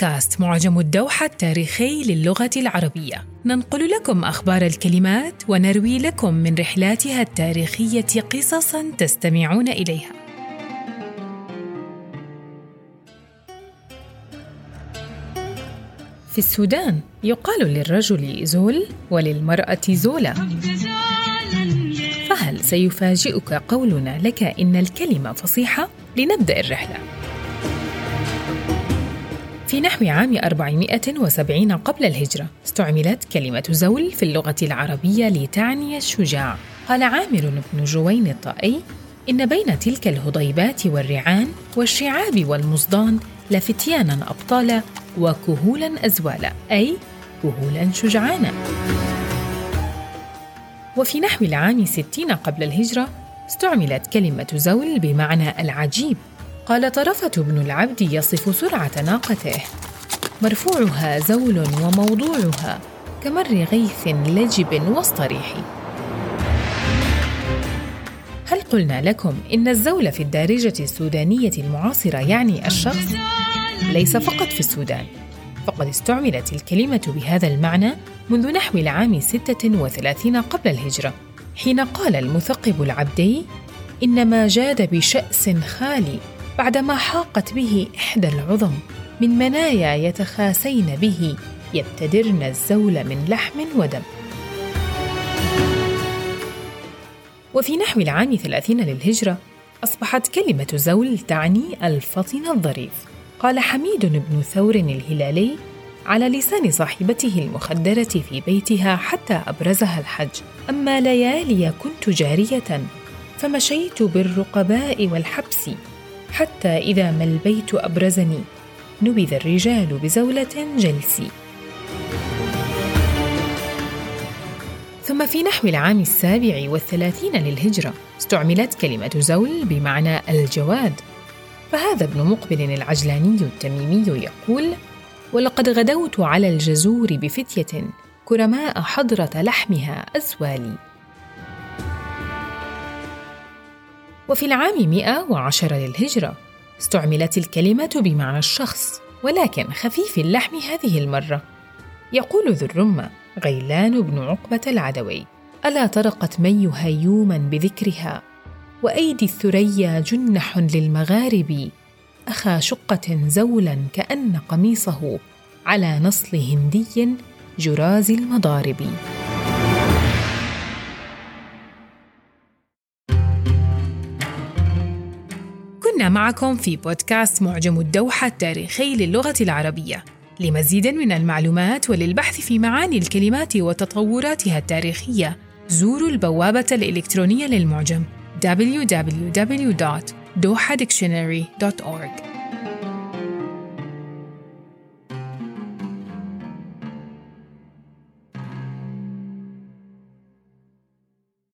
بودكاست معجم الدوحة التاريخي للغة العربية. ننقل لكم أخبار الكلمات ونروي لكم من رحلاتها التاريخية قصصا تستمعون إليها. في السودان يقال للرجل زول وللمرأة زولة فهل سيفاجئك قولنا لك إن الكلمة فصيحة؟ لنبدأ الرحلة. في نحو عام 470 قبل الهجرة. استعملت كلمة زول في اللغة العربية لتعني الشجاع. قال عامر بن جوين الطائي إن بين تلك الهضيبات والرعان والشعاب والمصدان لفتيانا أبطالا وكهولا أزوالا أي كهولا شجعانا. وفي نحو العام ستين قبل الهجرة استعملت كلمة زول بمعنى العجيب. قال طرفة بن العبد يصف سرعة ناقته. مرفوعها زول وموضوعها كمر غيث لجب وسط هل قلنا لكم إن الزول في الدارجة السودانية المعاصرة يعني الشخص؟ ليس فقط في السودان. فقد استعملت الكلمة بهذا المعنى منذ نحو العام 36 قبل الهجرة حين قال المثقب العبدي إن ما جاد بشأس خالي. بعدما حاقت به إحدى العظم من منايا يتخاسين به يبتدرن الزول من لحم ودم. وفي نحو العام ثلاثين للهجرة أصبحت كلمة زول تعني الفطن الظريف. قال حميد بن ثور الهلالي على لسان صاحبته المخدرة في بيتها حتى أبرزها الحج أما ليالي كنت جارية فمشيت بالرقباء والحبس حتى إذا ما البيت أبرزني. نبذ الرجال بزولة جلسي. ثم في نحو العام السابع والثلاثين للهجرة استعملت كلمة زول بمعنى الجواد. فهذا ابن مقبل العجلاني التميمي يقول ولقد غدوت على الجزور بفتية كرماء حضرة لحمها أزوالي. وفي العام 110 للهجرة. استعملت الكلمة بمعنى الشخص ولكن خفيف اللحم هذه المرة. يقول ذو الرمة غيلان بن عقبة العدوي ألا طرقت مي هيوما بذكرها وأيدي الثريا جنح للمغارب أخا شقة زولا كأن قميصه على نصل هندي جراز المضارب. كنا معكم في بودكاست معجم الدوحة التاريخي للغة العربية. لمزيد من المعلومات وللبحث في معاني الكلمات وتطوراتها التاريخية زوروا البوابة الإلكترونية للمعجم www.dohadictionary.org